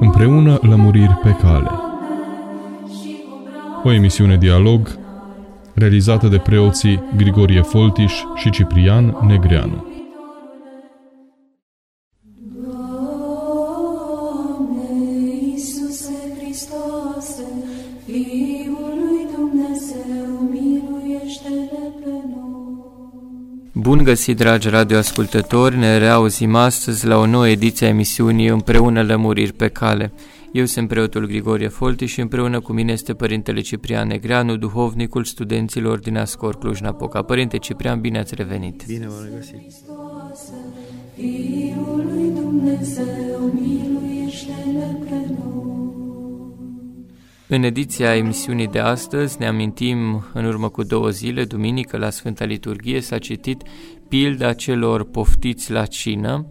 Împreună lămuriri pe cale. O emisiune dialog realizată de preoții Grigorie Foltiș și Ciprian Negreanu. Bun găsit, dragi radioascultători! Ne reauzim astăzi la o nouă ediție a emisiunii Împreună Lămuriri pe cale. Eu sunt preotul Grigorie Folti și împreună cu mine este Părintele Ciprian Negreanu, duhovnicul studenților din Ascor Cluj-Napoca. Părinte Ciprian, bine ați revenit! Bine v-am regăsit! Fiul lui Dumnezeu, miluiește-ne în ediția emisiunii de astăzi ne amintim în urmă cu două zile, duminică la Sfânta Liturghie, s-a citit pilda celor poftiți la cină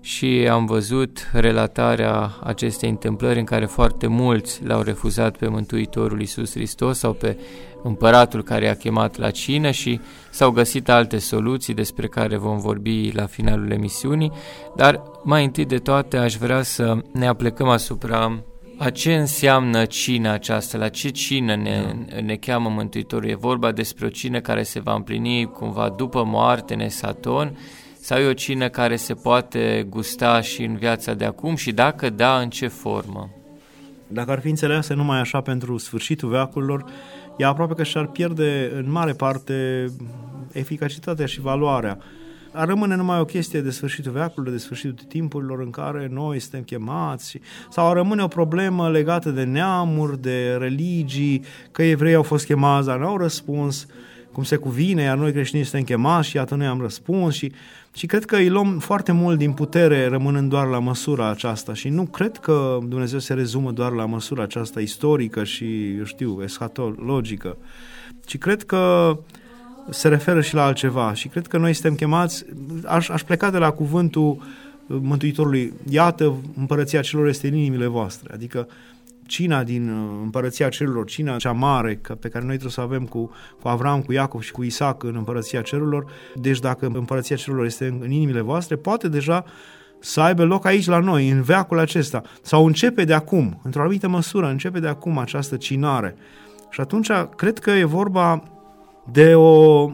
și am văzut relatarea acestei întâmplări în care foarte mulți l-au refuzat pe Mântuitorul Iisus Hristos sau pe împăratul care i-a chemat la cină și s-au găsit alte soluții despre care vom vorbi la finalul emisiunii, dar mai întâi de toate aș vrea să ne aplecăm asupra a ce înseamnă cina aceasta? La ce cină ne, da. ne cheamă Mântuitorul? E vorba despre o cină care se va împlini cumva după moarte, nesaton, sau e o cină care se poate gusta și în viața de acum și dacă da, în ce formă? Dacă ar fi înțeleasă numai așa pentru sfârșitul veacurilor, ea aproape că și-ar pierde în mare parte eficacitatea și valoarea ar rămâne numai o chestie de sfârșitul veacului, de sfârșitul timpurilor în care noi suntem chemați, sau ar rămâne o problemă legată de neamuri, de religii, că evrei au fost chemați, dar n-au răspuns. Cum se cuvine, iar noi creștinii suntem chemați și iată noi am răspuns și, și cred că îi luăm foarte mult din putere rămânând doar la măsura aceasta. Și nu cred că Dumnezeu se rezumă doar la măsura aceasta istorică și, eu știu, eschatologică, ci cred că uh, se referă și la altceva și cred că noi suntem chemați, aș, aș pleca de la cuvântul Mântuitorului, iată împărăția celor este în inimile voastre, adică cina din uh, împărăția cerurilor, cina cea mare pe care noi trebuie să avem cu, cu Avram, cu Iacov și cu Isaac în împărăția cerurilor, deci dacă împărăția cerurilor este în, în inimile voastre, poate deja să aibă loc aici la noi, în veacul acesta, sau începe de acum, într-o anumită măsură, începe de acum această cinare. Și atunci cred că e vorba de o,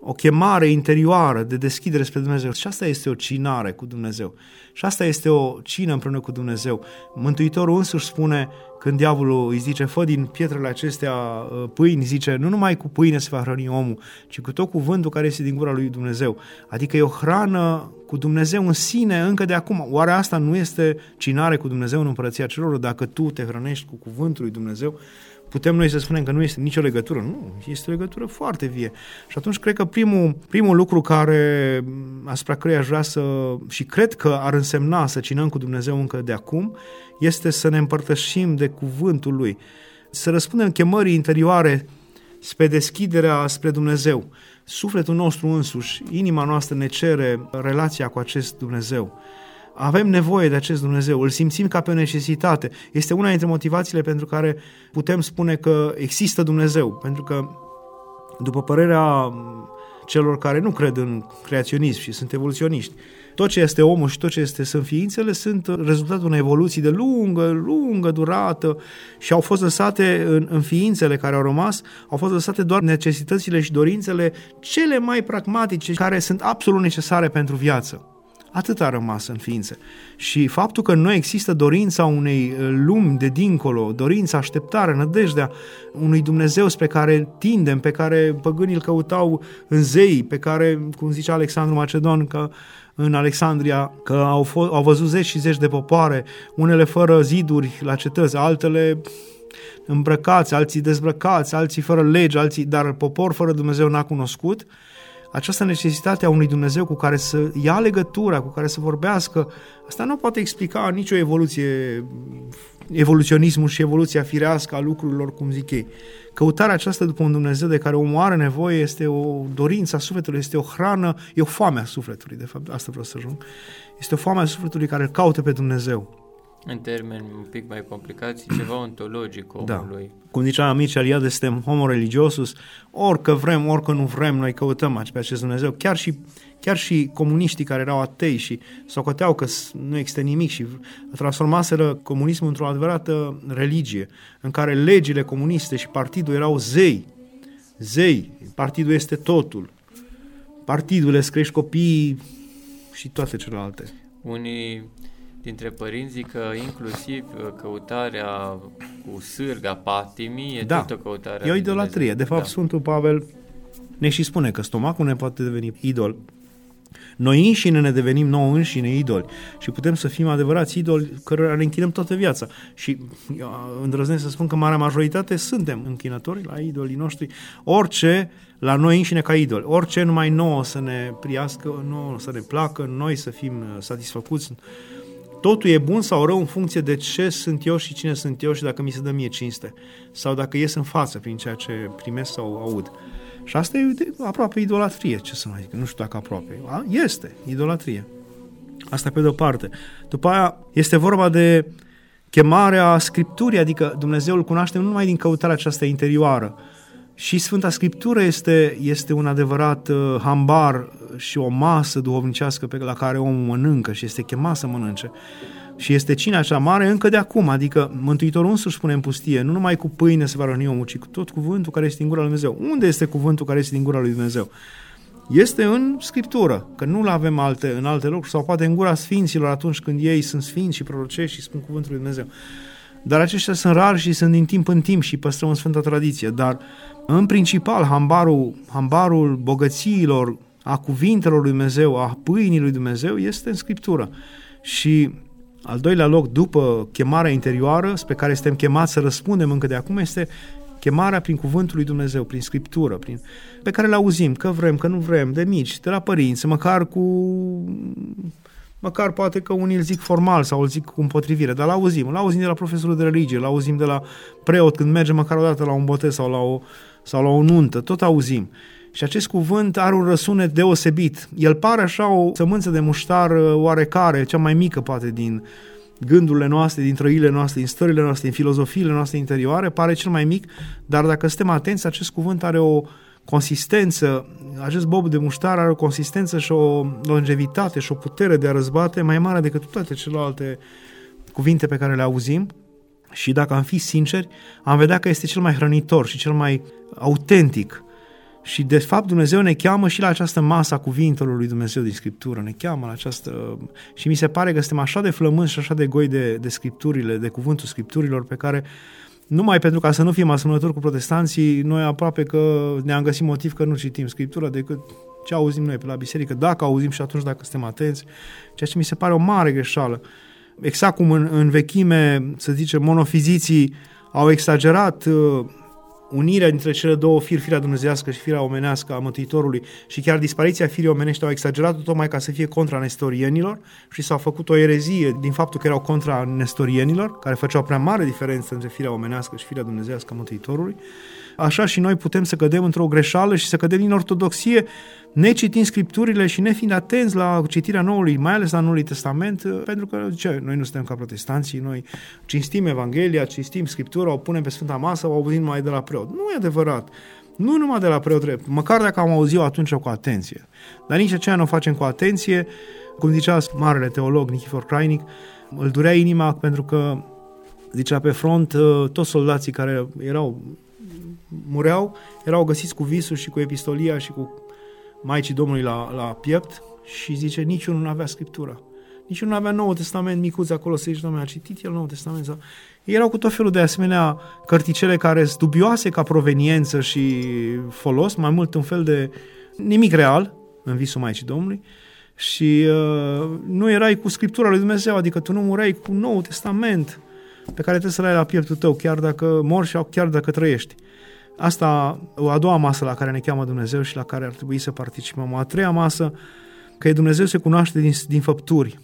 o chemare interioară, de deschidere spre Dumnezeu. Și asta este o cinare cu Dumnezeu. Și asta este o cină împreună cu Dumnezeu. Mântuitorul însuși spune, când diavolul îi zice, fă din pietrele acestea uh, pâini, zice, nu numai cu pâine se va hrăni omul, ci cu tot cuvântul care este din gura lui Dumnezeu. Adică e o hrană cu Dumnezeu în sine încă de acum. Oare asta nu este cinare cu Dumnezeu în împărăția celor dacă tu te hrănești cu cuvântul lui Dumnezeu? Putem noi să spunem că nu este nicio legătură. Nu, este o legătură foarte vie. Și atunci cred că primul, primul lucru care, asupra căruia aș vrea să, și cred că ar însemna să cinăm cu Dumnezeu încă de acum, este să ne împărtășim de cuvântul Lui. Să răspundem chemării interioare spre deschiderea spre Dumnezeu. Sufletul nostru însuși, inima noastră ne cere relația cu acest Dumnezeu avem nevoie de acest Dumnezeu, îl simțim ca pe o necesitate. Este una dintre motivațiile pentru care putem spune că există Dumnezeu, pentru că, după părerea celor care nu cred în creaționism și sunt evoluționiști, tot ce este omul și tot ce este, sunt ființele sunt rezultatul unei evoluții de lungă, lungă durată și au fost lăsate în, în ființele care au rămas, au fost lăsate doar necesitățile și dorințele cele mai pragmatice care sunt absolut necesare pentru viață. Atât a rămas în ființe. Și faptul că nu există dorința unei uh, lumi de dincolo, dorința, așteptarea, nădejdea unui Dumnezeu spre care tindem, pe care păgânii îl căutau în zei, pe care, cum zice Alexandru Macedon, că în Alexandria, că au, fost, au văzut zeci și zeci de popoare, unele fără ziduri la cetăți, altele îmbrăcați, alții dezbrăcați, alții fără lege, alții, dar popor fără Dumnezeu n-a cunoscut, această necesitate a unui Dumnezeu cu care să ia legătura, cu care să vorbească, asta nu poate explica nicio evoluție, evoluționismul și evoluția firească a lucrurilor, cum zic ei. Căutarea aceasta după un Dumnezeu de care omul are nevoie este o dorință a sufletului, este o hrană, e o foame a sufletului, de fapt, asta vreau să ajung. Este o foame a sufletului care îl caută pe Dumnezeu. În termeni un pic mai complicați, ceva ontologic omului. Da. Cum zicea Amici Aliade, suntem homo religiosus, orică vrem, orică nu vrem, noi căutăm pe acest Dumnezeu. Chiar și, chiar și comuniștii care erau atei și socoteau că nu există nimic și transformaseră comunismul într-o adevărată religie, în care legile comuniste și partidul erau zei. Zei. Partidul este totul. Partidul îți crești copiii și toate celelalte. Unii dintre părinți zic că inclusiv căutarea cu sârga patimii e Da. tot o căutare E o a lui idolatrie. Dumnezeu. De fapt, da. Sfântul Pavel ne și spune că stomacul ne poate deveni idol. Noi înșine ne devenim nouă înșine idoli și putem să fim adevărați idoli cărora ne închinăm toată viața. Și eu îndrăznesc să spun că marea majoritate suntem închinători la idolii noștri. Orice la noi înșine ca idoli, orice numai nouă să ne priască, nouă să ne placă, noi să fim uh, satisfăcuți. Totul e bun sau rău în funcție de ce sunt eu și cine sunt eu și dacă mi se dă mie cinste sau dacă ies în față prin ceea ce primesc sau aud. Și asta e de- aproape idolatrie, ce să mai zic, nu știu dacă aproape. A, este idolatrie. Asta pe de-o parte. După aia este vorba de chemarea Scripturii, adică Dumnezeu îl cunoaște nu numai din căutarea aceasta interioară. Și Sfânta Scriptură este, este un adevărat uh, hambar și o masă duhovnicească pe la care omul mănâncă și este chemat să mănânce. Și este cina cea mare încă de acum, adică Mântuitorul însuși spune în pustie, nu numai cu pâine se va răni omul, ci cu tot cuvântul care este din gura lui Dumnezeu. Unde este cuvântul care este din gura lui Dumnezeu? Este în Scriptură, că nu-l avem alte, în alte locuri, sau poate în gura sfinților atunci când ei sunt sfinți și prorocești și spun cuvântul lui Dumnezeu. Dar aceștia sunt rari și sunt din timp în timp și păstrăm în Sfânta Tradiție. Dar, în principal, hambarul, hambarul bogățiilor, a cuvintelor lui Dumnezeu, a pâinii lui Dumnezeu, este în Scriptură. Și al doilea loc, după chemarea interioară, spre care suntem chemați să răspundem încă de acum, este chemarea prin cuvântul lui Dumnezeu, prin Scriptură, prin, pe care le auzim, că vrem, că nu vrem, de mici, de la părinți, măcar cu măcar poate că unii îl zic formal sau îl zic cu împotrivire, dar l-auzim, l-auzim de la profesorul de religie, l-auzim de la preot când mergem măcar o dată la un botez sau la o, sau la o nuntă, tot auzim. Și acest cuvânt are un răsunet deosebit. El pare așa o sămânță de muștar uh, oarecare, cea mai mică poate din gândurile noastre, din trăile noastre, din stările noastre, din filozofiile noastre interioare, pare cel mai mic, dar dacă suntem atenți, acest cuvânt are o consistență, acest bob de muștar are o consistență și o longevitate și o putere de a răzbate mai mare decât toate celelalte cuvinte pe care le auzim și dacă am fi sinceri, am vedea că este cel mai hrănitor și cel mai autentic. Și de fapt Dumnezeu ne cheamă și la această masă a cuvintelor lui Dumnezeu din Scriptură, ne cheamă la această... Și mi se pare că suntem așa de flămânzi și așa de goi de, de Scripturile, de cuvântul Scripturilor pe care numai pentru ca să nu fim asemănători cu protestanții, noi aproape că ne-am găsit motiv că nu citim Scriptura decât ce auzim noi pe la biserică, dacă auzim și atunci dacă suntem atenți, ceea ce mi se pare o mare greșeală. Exact cum în, în vechime, să zicem, monofiziții au exagerat uh, unirea dintre cele două firi, firea dumnezească și firea omenească a Mântuitorului și chiar dispariția firii omenești au exagerat tocmai ca să fie contra nestorienilor și s-au făcut o erezie din faptul că erau contra nestorienilor, care făceau prea mare diferență între firea omenească și firea dumnezească a Mântuitorului. Așa și noi putem să cădem într-o greșeală și să cădem din ortodoxie necitind scripturile și nefiind atenți la citirea Noului, mai ales la Noului Testament, pentru că ce, noi nu suntem ca protestanții, noi cinstim Evanghelia, cinstim Scriptura, o punem pe Sfânta Masă, o auzim numai de la preot. Nu e adevărat. Nu numai de la preot, măcar dacă am auzit-o atunci cu atenție. Dar nici aceea nu o facem cu atenție. Cum zicea marele teolog Nichifor Crainic, îl durea inima pentru că zicea pe front toți soldații care erau mureau, erau găsiți cu visul și cu epistolia și cu Maicii Domnului la, la piept și zice, niciunul nu avea Scriptura. Niciunul nu avea Noul Testament micuț acolo să zici, domnule, a citit el Noul Testament? Sau... Ei erau cu tot felul de asemenea cărticele care sunt dubioase ca proveniență și folos, mai mult un fel de nimic real în visul Maicii Domnului și uh, nu erai cu Scriptura lui Dumnezeu, adică tu nu mureai cu Noul Testament pe care trebuie să-l ai la pieptul tău, chiar dacă morți sau chiar dacă trăiești. Asta o a doua masă la care ne cheamă Dumnezeu și la care ar trebui să participăm. O a treia masă, că Dumnezeu se cunoaște din, din făpturi.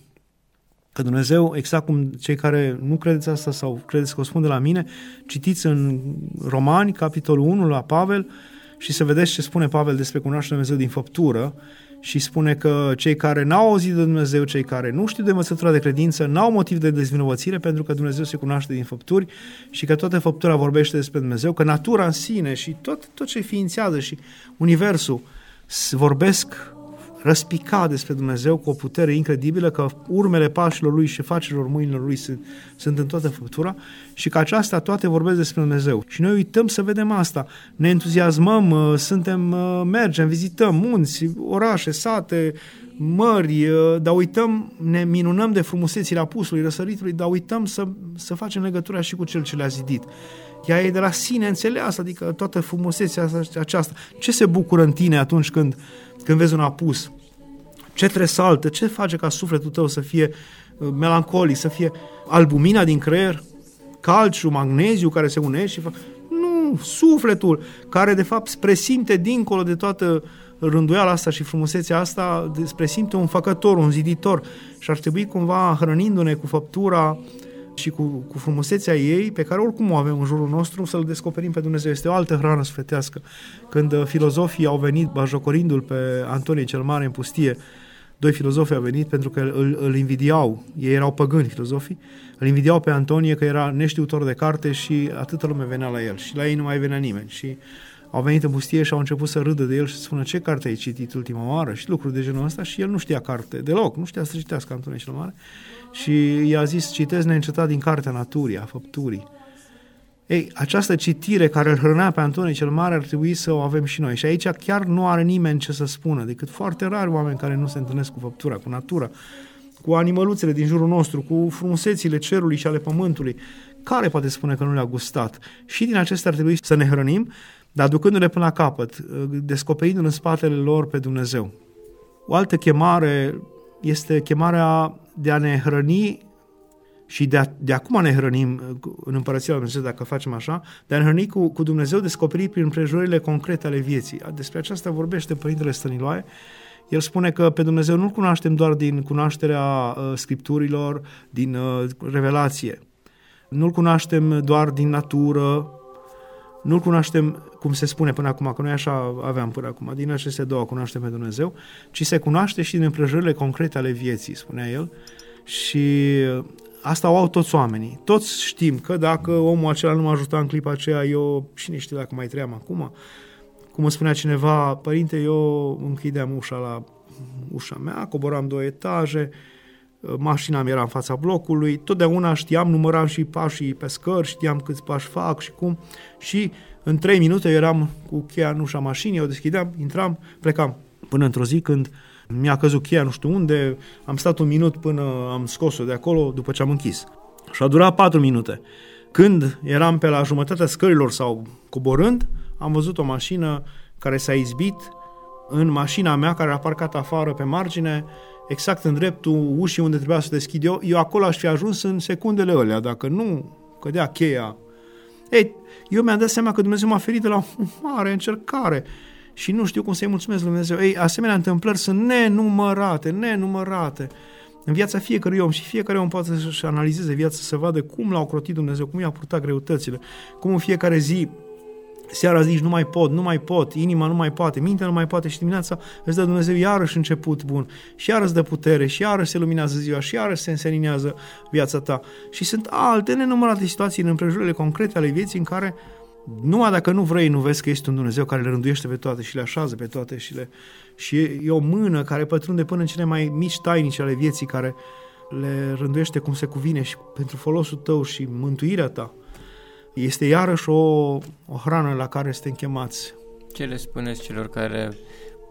Că Dumnezeu, exact cum cei care nu credeți asta sau credeți că o spun de la mine, citiți în Romani, capitolul 1, la Pavel, și să vedeți ce spune Pavel despre cunoașterea Dumnezeu din făptură și spune că cei care n-au auzit de Dumnezeu, cei care nu știu de învățătura de credință, n-au motiv de dezvinovățire pentru că Dumnezeu se cunoaște din făpturi și că toată făptura vorbește despre Dumnezeu, că natura în sine și tot, tot ce ființează și universul vorbesc răspica despre Dumnezeu cu o putere incredibilă, că urmele pașilor lui și facerilor mâinilor lui sunt, sunt în toată făptura și că aceasta toate vorbesc despre Dumnezeu. Și noi uităm să vedem asta. Ne entuziasmăm, uh, suntem, uh, mergem, vizităm munți, orașe, sate, mări, uh, dar uităm, ne minunăm de frumusețile apusului, răsăritului, dar uităm să, să facem legătura și cu cel ce le-a zidit. Ea e de la sine înțeleasă, adică toată frumusețea aceasta. Ce se bucură în tine atunci când când vezi un apus, ce tresaltă, ce face ca sufletul tău să fie uh, melancolic, să fie albumina din creier, calciu, magneziu care se unește și fac... Nu, sufletul care de fapt presimte dincolo de toată rânduiala asta și frumusețea asta, presimte un făcător, un ziditor. Și ar trebui cumva hrănindu-ne cu făptura și cu, cu frumusețea ei, pe care oricum o avem în jurul nostru, să-L descoperim pe Dumnezeu. Este o altă hrană sufletească. Când uh, filozofii au venit bajocorindu-l pe Antonie cel Mare în pustie, doi filozofi au venit pentru că îl, îl invidiau, ei erau păgâni filozofii, îl invidiau pe Antonie că era neștiutor de carte și atâta lume venea la el și la ei nu mai venea nimeni și au venit în pustie și au început să râdă de el și să spună ce carte ai citit ultima oară și lucruri de genul ăsta și el nu știa carte deloc, nu știa să citească Antonie cel Mare și i-a zis, citesc neîncetat din cartea naturii, a făpturii. Ei, această citire care îl hrănea pe Antonie cel Mare ar trebui să o avem și noi. Și aici chiar nu are nimeni ce să spună, decât foarte rari oameni care nu se întâlnesc cu făptura, cu natura, cu animăluțele din jurul nostru, cu frumusețile cerului și ale pământului. Care poate spune că nu le-a gustat? Și din acestea ar trebui să ne hrănim, dar ducându-le până la capăt, descoperindu-l în spatele lor pe Dumnezeu. O altă chemare este chemarea de a ne hrăni și de, a, de acum ne hrănim în Împărăția Lui Dumnezeu, dacă facem așa, de a ne hrăni cu, cu Dumnezeu descoperit prin prejurările concrete ale vieții. Despre aceasta vorbește Părintele Stăniloae. El spune că pe Dumnezeu nu-L cunoaștem doar din cunoașterea uh, Scripturilor, din uh, revelație. Nu-L cunoaștem doar din natură, nu-L cunoaștem, cum se spune până acum, că noi așa aveam până acum, din aceste două cunoaștem pe Dumnezeu, ci se cunoaște și din împrejurările concrete ale vieții, spunea el, și asta o au toți oamenii. Toți știm că dacă omul acela nu m-a ajutat în clipa aceea, eu și știu dacă mai trăiam acum. Cum îmi spunea cineva, părinte, eu închideam ușa la ușa mea, coboram două etaje, mașina mea era în fața blocului, totdeauna știam, număram și pașii pe scări, știam câți pași fac și cum și în trei minute eram cu cheia în ușa mașinii, o deschideam, intram, plecam. Până într-o zi când mi-a căzut cheia nu știu unde, am stat un minut până am scos-o de acolo după ce am închis. Și a durat patru minute. Când eram pe la jumătatea scărilor sau coborând, am văzut o mașină care s-a izbit în mașina mea care a parcat afară pe margine, exact în dreptul ușii unde trebuia să deschid eu, eu acolo aș fi ajuns în secundele alea, dacă nu cădea cheia. Ei, eu mi-am dat seama că Dumnezeu m-a ferit de la o mare încercare și nu știu cum să-i mulțumesc Lui Dumnezeu. Ei, asemenea întâmplări sunt nenumărate, nenumărate în viața fiecărui om și fiecare om poate să-și analizeze viața, să vadă cum l-a ocrotit Dumnezeu, cum i-a purtat greutățile, cum în fiecare zi seara zici nu mai pot, nu mai pot, inima nu mai poate, mintea nu mai poate și dimineața îți dă Dumnezeu iarăși început bun și iarăși dă putere și iarăși se luminează ziua și iarăși se înseninează viața ta. Și sunt alte nenumărate situații în împrejurile concrete ale vieții în care numai dacă nu vrei, nu vezi că ești un Dumnezeu care le rânduiește pe toate și le așează pe toate și, le, și e, e o mână care pătrunde până în cele mai mici tainici ale vieții care le rânduiește cum se cuvine și pentru folosul tău și mântuirea ta este iarăși o, o hrană la care suntem chemați. Ce le spuneți celor care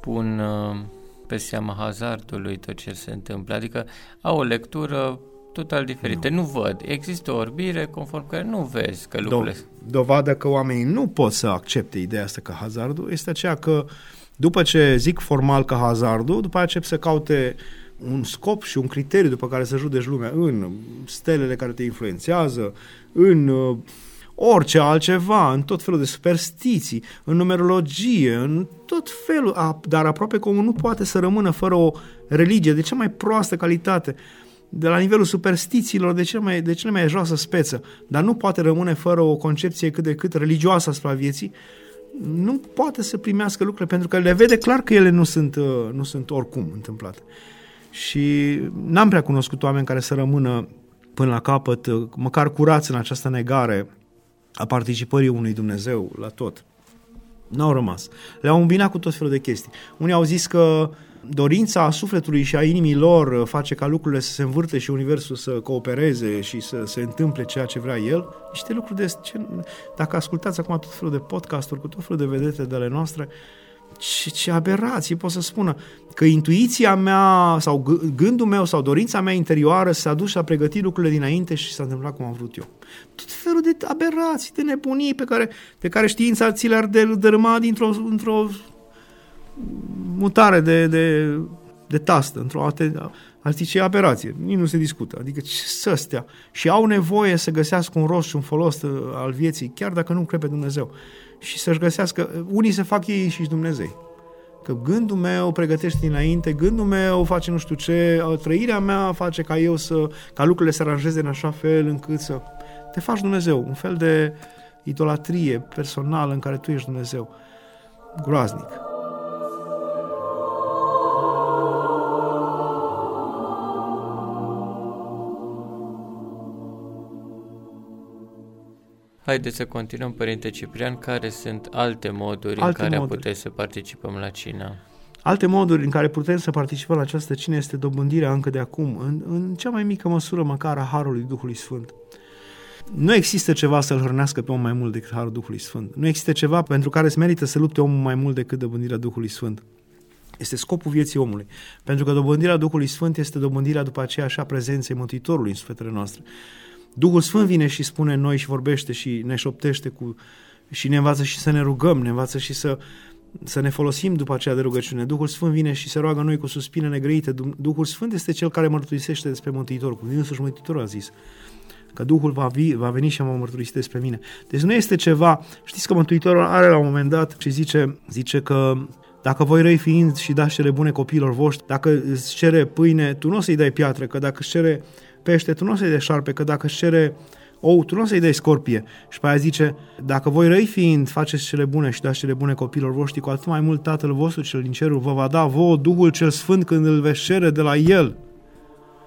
pun uh, pe seama hazardului tot ce se întâmplă? Adică au o lectură total diferită. Nu, nu văd. Există o orbire conform care nu vezi că lucrurile... Do- dovadă că oamenii nu pot să accepte ideea asta ca hazardul este aceea că după ce zic formal că hazardul, după aceea încep să caute un scop și un criteriu după care să judeci lumea în stelele care te influențează, în uh, orice altceva, în tot felul de superstiții, în numerologie, în tot felul, dar aproape că omul nu poate să rămână fără o religie de cea mai proastă calitate, de la nivelul superstițiilor de cele mai, de cele mai joasă speță, dar nu poate rămâne fără o concepție cât de cât religioasă asupra vieții, nu poate să primească lucrurile pentru că le vede clar că ele nu sunt, uh, nu sunt oricum întâmplate. Și n-am prea cunoscut oameni care să rămână până la capăt, uh, măcar curați în această negare a participării unui Dumnezeu la tot. N-au rămas. Le-au îmbinat cu tot felul de chestii. Unii au zis că dorința a sufletului și a inimii lor uh, face ca lucrurile să se învârte și universul să coopereze și să se întâmple ceea ce vrea el. Niște lucruri de... Ce, dacă ascultați acum tot felul de podcasturi cu tot felul de vedete de ale noastre, ce, ce aberații pot să spună că intuiția mea sau gândul meu sau dorința mea interioară s-a dus și a pregătit lucrurile dinainte și s-a întâmplat cum am vrut eu. Tot felul de aberații, de nebunii pe care, pe care știința ți le-ar dărâma dintr-o într-o mutare de, de, de tastă, într-o altă, ar zice aberație, nici nu se discută. Adică ce să astea? Și au nevoie să găsească un rost și un folos al vieții, chiar dacă nu cred pe Dumnezeu. Și să-și găsească, unii se fac ei și Dumnezei. Că gândul meu pregătește dinainte, gândul meu face nu știu ce, trăirea mea face ca eu să, ca lucrurile să aranjeze în așa fel încât să te faci Dumnezeu. Un fel de idolatrie personală în care tu ești Dumnezeu. Groaznic. Haideți să continuăm, Părinte Ciprian, care sunt alte moduri alte în care moduri. putem să participăm la cină? Alte moduri în care putem să participăm la această cină este dobândirea încă de acum, în, în cea mai mică măsură măcar a Harului Duhului Sfânt. Nu există ceva să-l hrănească pe om mai mult decât Harul Duhului Sfânt. Nu există ceva pentru care se merită să lupte omul mai mult decât dobândirea Duhului Sfânt. Este scopul vieții omului. Pentru că dobândirea Duhului Sfânt este dobândirea după aceea așa prezenței Mântuitorului în sufletele noastre. Duhul Sfânt vine și spune noi și vorbește și ne șoptește cu, și ne învață și să ne rugăm, ne învață și să, să ne folosim după aceea de rugăciune. Duhul Sfânt vine și se roagă noi cu suspine negrăite. Duhul Sfânt este cel care mărturisește despre Mântuitor, cum însuși Mântuitorul a zis că Duhul va, vi, va veni și va mărturisi despre mine. Deci nu este ceva, știți că Mântuitorul are la un moment dat și zice, zice că dacă voi răi fiind și dați cele bune copiilor voștri, dacă îți cere pâine, tu nu o să-i dai piatră, că dacă îți cere pește, tu nu o să-i dai șarpe, că dacă își cere ou, tu nu o să-i dai scorpie. Și pe aia zice, dacă voi răi fiind, faceți cele bune și dați cele bune copilor voștri, cu atât mai mult Tatăl vostru cel din cerul vă va da vouă Duhul cel Sfânt când îl veți cere de la El.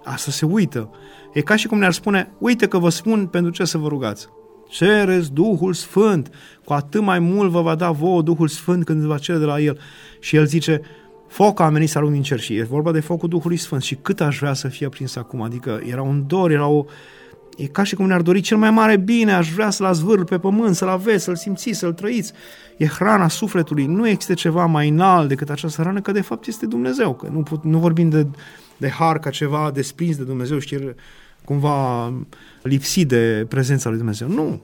Asta se uită. E ca și cum ne-ar spune, uite că vă spun pentru ce să vă rugați. Cereți Duhul Sfânt, cu atât mai mult vă va da vouă Duhul Sfânt când îl va cere de la El. Și El zice, Foc a venit să arunc din cer și e vorba de focul Duhului Sfânt și cât aș vrea să fie aprins acum, adică era un dor, era o... E ca și cum ne-ar dori cel mai mare bine, aș vrea să-l azvârl pe pământ, să-l aveți, să-l simțiți, să-l trăiți. E hrana sufletului, nu există ceva mai înalt decât această hrană, că de fapt este Dumnezeu, că nu, put, nu vorbim de, de har ca ceva desprins de Dumnezeu și cumva lipsit de prezența lui Dumnezeu. Nu,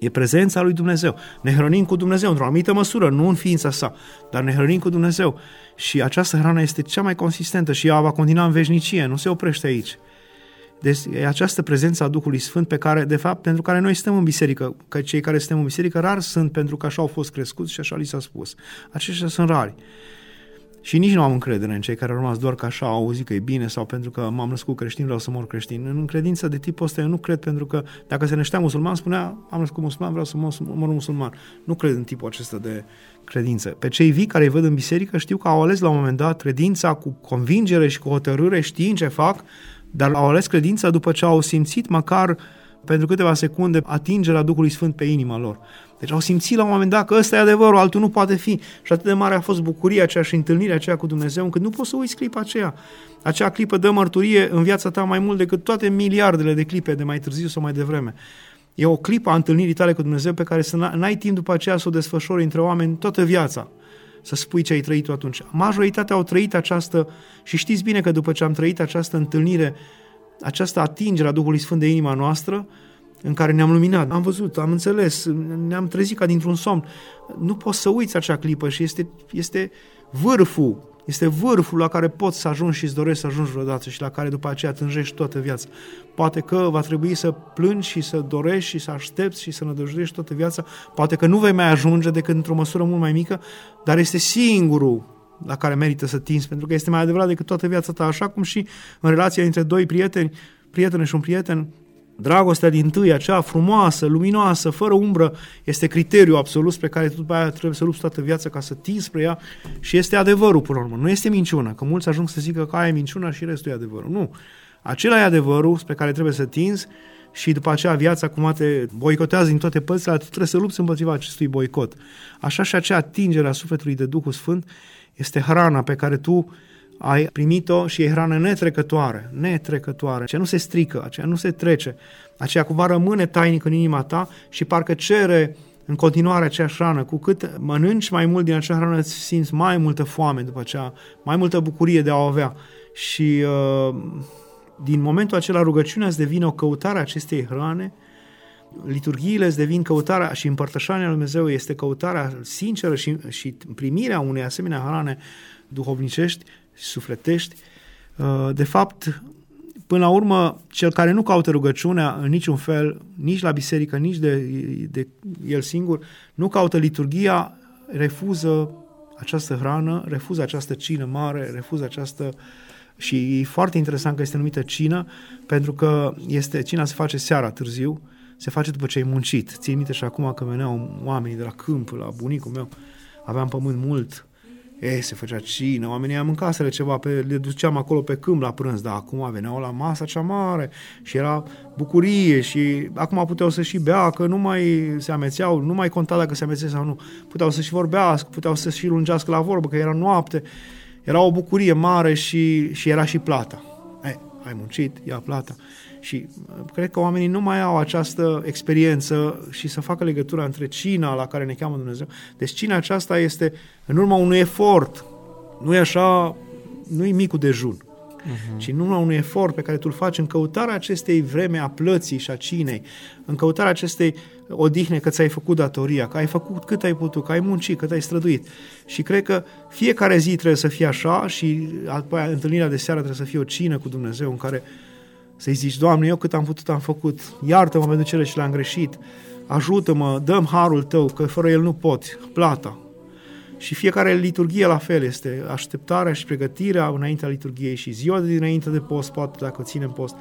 E prezența lui Dumnezeu. Ne hrănim cu Dumnezeu într-o anumită măsură, nu în ființa sa, dar ne hrănim cu Dumnezeu. Și această hrană este cea mai consistentă și ea va continua în veșnicie, nu se oprește aici. Deci e această prezență a Duhului Sfânt pe care, de fapt, pentru care noi suntem în biserică, că cei care suntem în biserică rar sunt pentru că așa au fost crescuți și așa li s-a spus. Aceștia sunt rari. Și nici nu am încredere în cei care au rămas doar că așa au auzit că e bine sau pentru că m-am născut creștin, vreau să mor creștin. În credință de tipul ăsta eu nu cred pentru că dacă se năștea musulman, spunea am născut musulman, vreau să mor, mor musulman. Nu cred în tipul acesta de credință. Pe cei vii care îi văd în biserică știu că au ales la un moment dat credința cu convingere și cu hotărâre, știind ce fac, dar au ales credința după ce au simțit măcar pentru câteva secunde atingerea Duhului Sfânt pe inima lor. Deci au simțit la un moment dat că ăsta e adevărul, altul nu poate fi. Și atât de mare a fost bucuria aceea și întâlnirea aceea cu Dumnezeu, încât nu poți să uiți clipa aceea. Acea clipă dă mărturie în viața ta mai mult decât toate miliardele de clipe de mai târziu sau mai devreme. E o clipă a întâlnirii tale cu Dumnezeu pe care să n-ai timp după aceea să o desfășori între oameni toată viața să spui ce ai trăit tu atunci. Majoritatea au trăit această, și știți bine că după ce am trăit această întâlnire, această atingere a Duhului Sfânt de inima noastră, în care ne-am luminat, am văzut, am înțeles, ne-am trezit ca dintr-un somn. Nu poți să uiți acea clipă și este, este vârful, este vârful la care poți să ajungi și îți dorești să ajungi vreodată și la care după aceea tânjești toată viața. Poate că va trebui să plângi și să dorești și să aștepți și să nădăjduiești toată viața. Poate că nu vei mai ajunge decât într-o măsură mult mai mică, dar este singurul la care merită să tinzi, pentru că este mai adevărat decât toată viața ta, așa cum și în relația dintre doi prieteni, prietene și un prieten, Dragostea din tâi, aceea frumoasă, luminoasă, fără umbră, este criteriul absolut spre care tu după aia trebuie să lupți toată viața ca să tinzi spre ea și este adevărul până la urmă. Nu este minciună, că mulți ajung să zică că aia e minciuna și restul e adevărul. Nu. Acela e adevărul spre care trebuie să tinzi și după aceea viața cum te boicotează din toate părțile, tu trebuie să lupți împotriva acestui boicot. Așa și acea atingere a sufletului de Duhul Sfânt este hrana pe care tu ai primit-o și e hrană netrecătoare, netrecătoare, aceea nu se strică, aceea nu se trece, aceea cumva rămâne tainic în inima ta și parcă cere în continuare aceeași hrană. Cu cât mănânci mai mult din acea hrană, îți simți mai multă foame după aceea, mai multă bucurie de a o avea. Și uh, din momentul acela rugăciunea îți devine o căutare a acestei hrane, liturghiile îți devin căutarea și împărtășania lui Dumnezeu este căutarea sinceră și, și primirea unei asemenea hrane duhovnicești sufletești. Uh, de fapt, până la urmă, cel care nu caută rugăciunea în niciun fel, nici la biserică, nici de, de el singur, nu caută liturgia, refuză această hrană, refuză această cină mare, refuză această și e foarte interesant că este numită cină, pentru că este, cina se face seara târziu, se face după ce ai muncit. Țin minte și acum că veneau oamenii de la câmp, la bunicul meu, aveam pământ mult, E, se făcea cină, oamenii am mâncaseră ceva, pe, le duceam acolo pe câmp la prânz, dar acum veneau la masa cea mare și era bucurie și acum puteau să și bea, că nu mai se amețeau, nu mai conta dacă se amețeau sau nu, puteau să și vorbească, puteau să și lungească la vorbă, că era noapte, era o bucurie mare și, și era și plata. E, ai muncit, ia plata. Și uh, cred că oamenii nu mai au această experiență și să facă legătura între cina la care ne cheamă Dumnezeu. Deci cina aceasta este în urma unui efort. Nu e așa, nu e micul dejun. Uh-huh. ci în urma unui efort pe care tu îl faci în căutarea acestei vreme a plății și a cinei, în căutarea acestei odihne că ți-ai făcut datoria, că ai făcut cât ai putut, că ai muncit, că ai străduit. Și cred că fiecare zi trebuie să fie așa și apoi întâlnirea de seară trebuie să fie o cină cu Dumnezeu în care uh, să-i zici, Doamne, eu cât am putut am făcut, iartă-mă pentru cele ce le-am greșit, ajută-mă, dăm harul tău, că fără el nu pot, plata. Și fiecare liturghie la fel este așteptarea și pregătirea înaintea liturghiei și ziua de dinainte de post, poate dacă ținem post,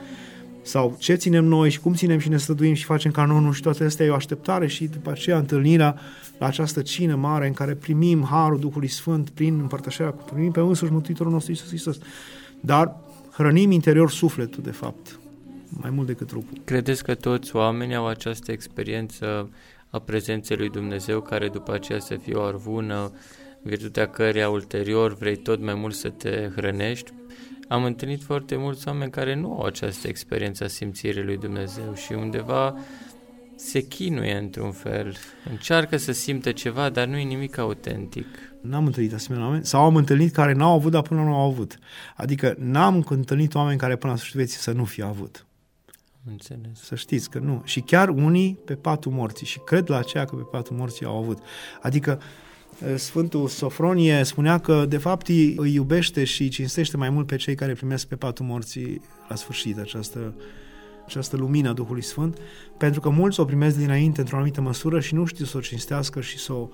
sau ce ținem noi și cum ținem și ne străduim și facem canonul și toate astea e o așteptare și după aceea întâlnirea la această cină mare în care primim Harul Duhului Sfânt prin împărtășarea, primim pe însuși Mântuitorul nostru Iisus Hristos. Dar hrănim interior sufletul, de fapt, mai mult decât trupul. Credeți că toți oamenii au această experiență a prezenței lui Dumnezeu, care după aceea să fie o arvună, virtutea căreia ulterior vrei tot mai mult să te hrănești? Am întâlnit foarte mulți oameni care nu au această experiență a simțirii lui Dumnezeu și undeva se chinuie într-un fel, încearcă să simtă ceva, dar nu e nimic autentic. N-am întâlnit asemenea oameni, sau am întâlnit care n-au avut, dar până nu au avut. Adică n-am întâlnit oameni care până la sfârșitul vieții să nu fie avut. Înțeles. Să știți că nu. Și chiar unii pe patul morții și cred la aceea că pe patul morții au avut. Adică eh, Sfântul Sofronie spunea că de fapt îi iubește și îi cinstește mai mult pe cei care primesc pe patul morții la sfârșit această această lumină a Duhului Sfânt, pentru că mulți o primesc dinainte într-o anumită măsură și nu știu să o cinstească și să o,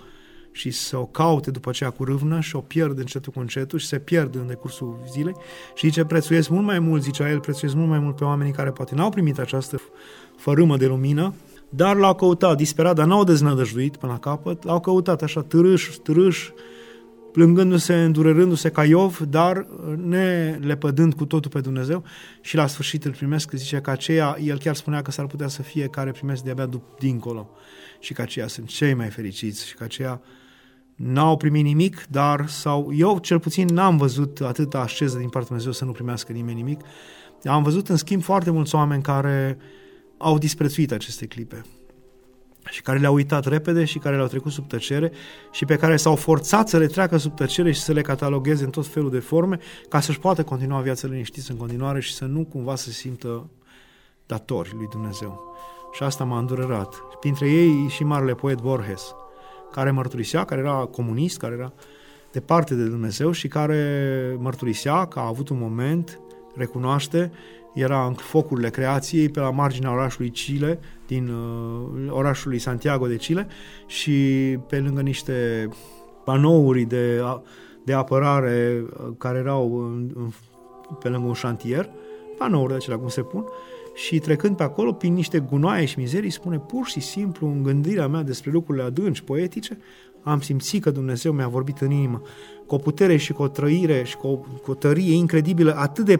și să o caute după aceea cu râvnă și o pierd încetul cu încetul și se pierd în decursul zilei. Și zice, prețuiesc mult mai mult, zicea el, prețuiesc mult mai mult pe oamenii care poate n-au primit această fărâmă de lumină, dar l-au căutat disperat, dar n-au deznădăjduit până la capăt, l-au căutat așa târâș, târâș, plângându-se, îndurerându-se ca Iov, dar ne lepădând cu totul pe Dumnezeu. Și la sfârșit îl primesc, zice că aceea, el chiar spunea că s-ar putea să fie care primesc de-abia dincolo. Și că aceia sunt cei mai fericiți și că aceia n-au primit nimic, dar sau eu cel puțin n-am văzut atâta asceză din partea Dumnezeu să nu primească nimeni nimic. Am văzut în schimb foarte mulți oameni care au disprețuit aceste clipe și care le-au uitat repede și care le-au trecut sub tăcere și pe care s-au forțat să le treacă sub tăcere și să le catalogheze în tot felul de forme ca să-și poată continua viața liniștiți în continuare și să nu cumva să se simtă datori lui Dumnezeu. Și asta m-a îndurerat. Printre ei și marele poet Borges, care mărturisea, care era comunist, care era departe de Dumnezeu și care mărturisea că a avut un moment, recunoaște, era în focurile creației pe la marginea orașului Chile, din uh, orașului Santiago de Chile și pe lângă niște panouri de, de apărare uh, care erau în, în, pe lângă un șantier, panouri de acelea cum se pun, și trecând pe acolo, prin niște gunoaie și mizerii, spune pur și simplu în gândirea mea despre lucrurile adânci, poetice, am simțit că Dumnezeu mi-a vorbit în inimă. Cu o putere și cu o trăire și cu o, cu o tărie incredibilă, atât de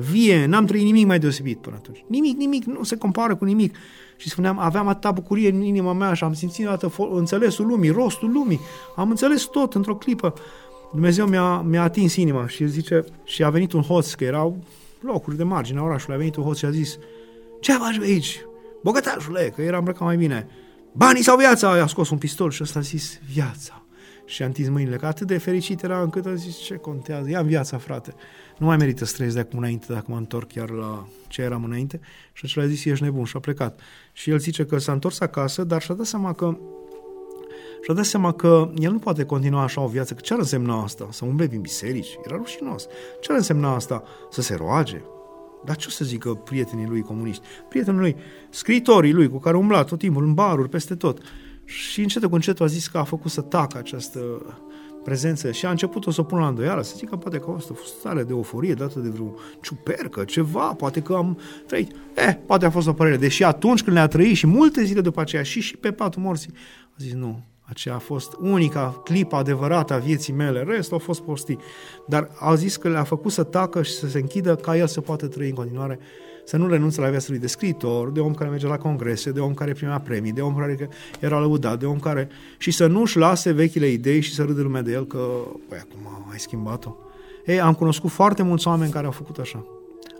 vie, n-am trăit nimic mai deosebit până atunci. Nimic, nimic, nu se compară cu nimic. Și spuneam, aveam atâta bucurie în inima mea și am simțit dată înțelesul lumii, rostul lumii. Am înțeles tot într-o clipă. Dumnezeu mi-a, mi-a atins inima și zice, și a venit un hoț, că erau locuri de margine a orașului, a venit un hoț și a zis, ce faci aici? Bogătașule, că era îmbrăcat mai bine. Banii sau viața? I-a scos un pistol și ăsta a zis, viața. Și a întins mâinile, că atât de fericit era încât a zis, ce contează, ia viața, frate. Nu mai merită să trăiesc de acum înainte, dacă mă întorc chiar la ce eram înainte. Și acela a zis, ești nebun și a plecat. Și el zice că s-a întors acasă, dar și-a dat seama că și-a dat seama că el nu poate continua așa o viață, că ce ar însemna asta? Să umble prin biserici? Era rușinos. Ce ar însemna asta? Să se roage? Dar ce o să zică prietenii lui comuniști? Prietenii lui, scriitorii lui cu care umbla tot timpul în baruri, peste tot. Și încet cu încet a zis că a făcut să tacă această prezență și a început o să o pună la îndoială, să zică poate că a fost o stare de euforie dată de vreo ciupercă, ceva, poate că am trăit. Eh, poate a fost o părere, deși atunci când le-a trăit și multe zile după aceea și și pe patul morții, a zis nu, aceea a fost unica clipă adevărată a vieții mele, restul a fost postii. Dar a zis că le-a făcut să tacă și să se închidă ca el să poată trăi în continuare, să nu renunțe la viața lui de scriitor, de om care merge la congrese, de om care primea premii, de om care era lăudat, de om care... și să nu-și lase vechile idei și să râde lumea de el că, păi, acum ai schimbat-o. Ei, am cunoscut foarte mulți oameni care au făcut așa.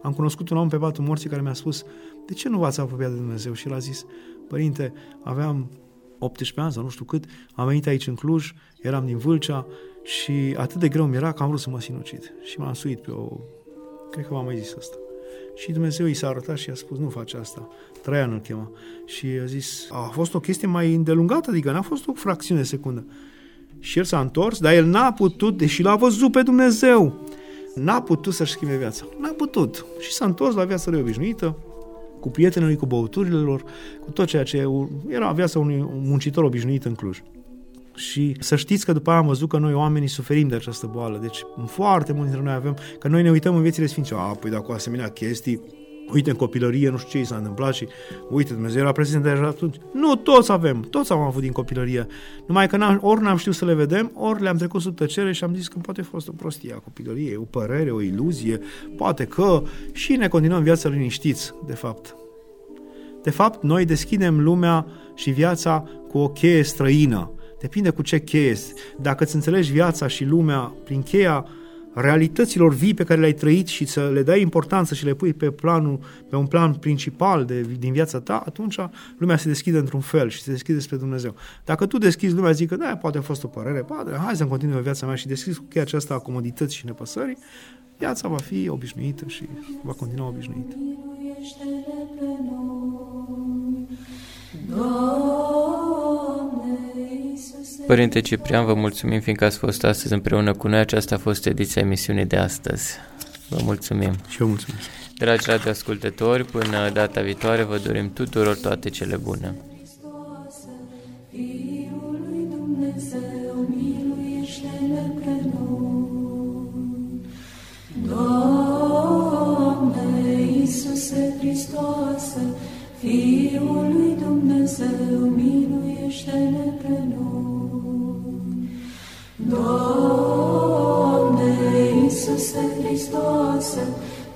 Am cunoscut un om pe patul morții care mi-a spus, de ce nu v-ați apropiat de Dumnezeu? Și el a zis, părinte, aveam 18 ani sau nu știu cât, am venit aici în Cluj, eram din Vâlcea și atât de greu mi era că am vrut să mă sinucid. Și m-am suit pe o... Cred că v-am mai zis asta. Și Dumnezeu i s-a arătat și a spus, nu face asta. Traian îl chema. Și a zis, a fost o chestie mai îndelungată, adică n-a fost o fracțiune de secundă. Și el s-a întors, dar el n-a putut, deși l-a văzut pe Dumnezeu, n-a putut să-și schimbe viața. N-a putut. Și s-a întors la viața lui obișnuită, cu prietenii cu băuturile lor, cu tot ceea ce era viața unui muncitor obișnuit în Cluj. Și să știți că după aia am văzut că noi oamenii suferim de această boală. Deci foarte mulți dintre noi avem, că noi ne uităm în viețile Sfinților. A, păi dacă cu asemenea chestii, uite în copilărie, nu știu ce i s-a întâmplat și uite, Dumnezeu era prezent deja atunci. Nu, toți avem, toți am avut din copilărie. Numai că n-am, ori n-am știut să le vedem, ori le-am trecut sub tăcere și am zis că poate a fost o prostie a copilăriei, o părere, o iluzie, poate că și ne continuăm viața liniștiți, de fapt. De fapt, noi deschidem lumea și viața cu o cheie străină. Depinde cu ce cheie. Dacă îți înțelegi viața și lumea prin cheia realităților vii pe care le-ai trăit și să le dai importanță și le pui pe, planul, pe un plan principal de, din viața ta, atunci lumea se deschide într-un fel și se deschide spre Dumnezeu. Dacă tu deschizi lumea, zic că da, poate a fost o părere, poate, hai să-mi continui viața mea și deschizi cu cheia aceasta a comodității și nepăsării, viața va fi obișnuită și va continua obișnuită. Părinte Ciprian, vă mulțumim fiindcă ați fost astăzi împreună cu noi. Aceasta a fost ediția emisiunii de astăzi. Vă mulțumim. Și eu mulțumesc. Dragi radioascultători, până data viitoare vă dorim tuturor toate cele bune. Fiul lui Dumnezeu, miluiește-ne pe noi. Doamne Iisuse Hristoase,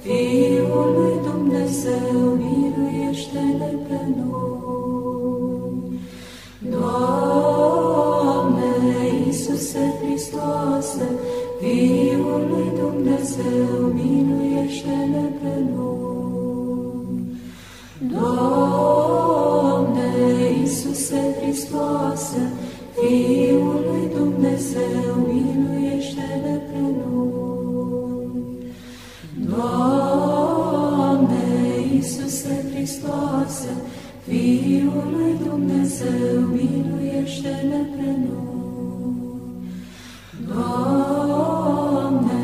Fiul lui Dumnezeu, miluiește-ne pe noi. Doamne Iisuse Hristoase, Fiul lui Dumnezeu, miluiește-ne pe noi. Doamne Iisuse Hristoase, Fiul lui Dumnezeu, miluiește-ne pe noi. Doamne Iisuse Hristoase, Fiul lui Dumnezeu, miluiește-ne pe noi. Doamne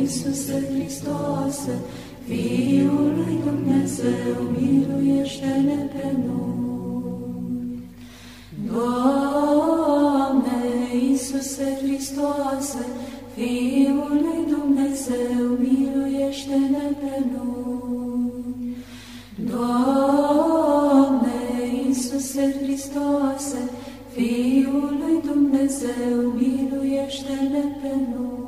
Iisuse Hristoase, Fiul lui Dumnezeu, miluiește-ne pe noi. Doamne Iisuse Hristoase, Fiul lui Dumnezeu, miluiește-ne pe noi. Doamne Iisuse Hristoase, Fiul lui Dumnezeu, miluiește-ne pe noi.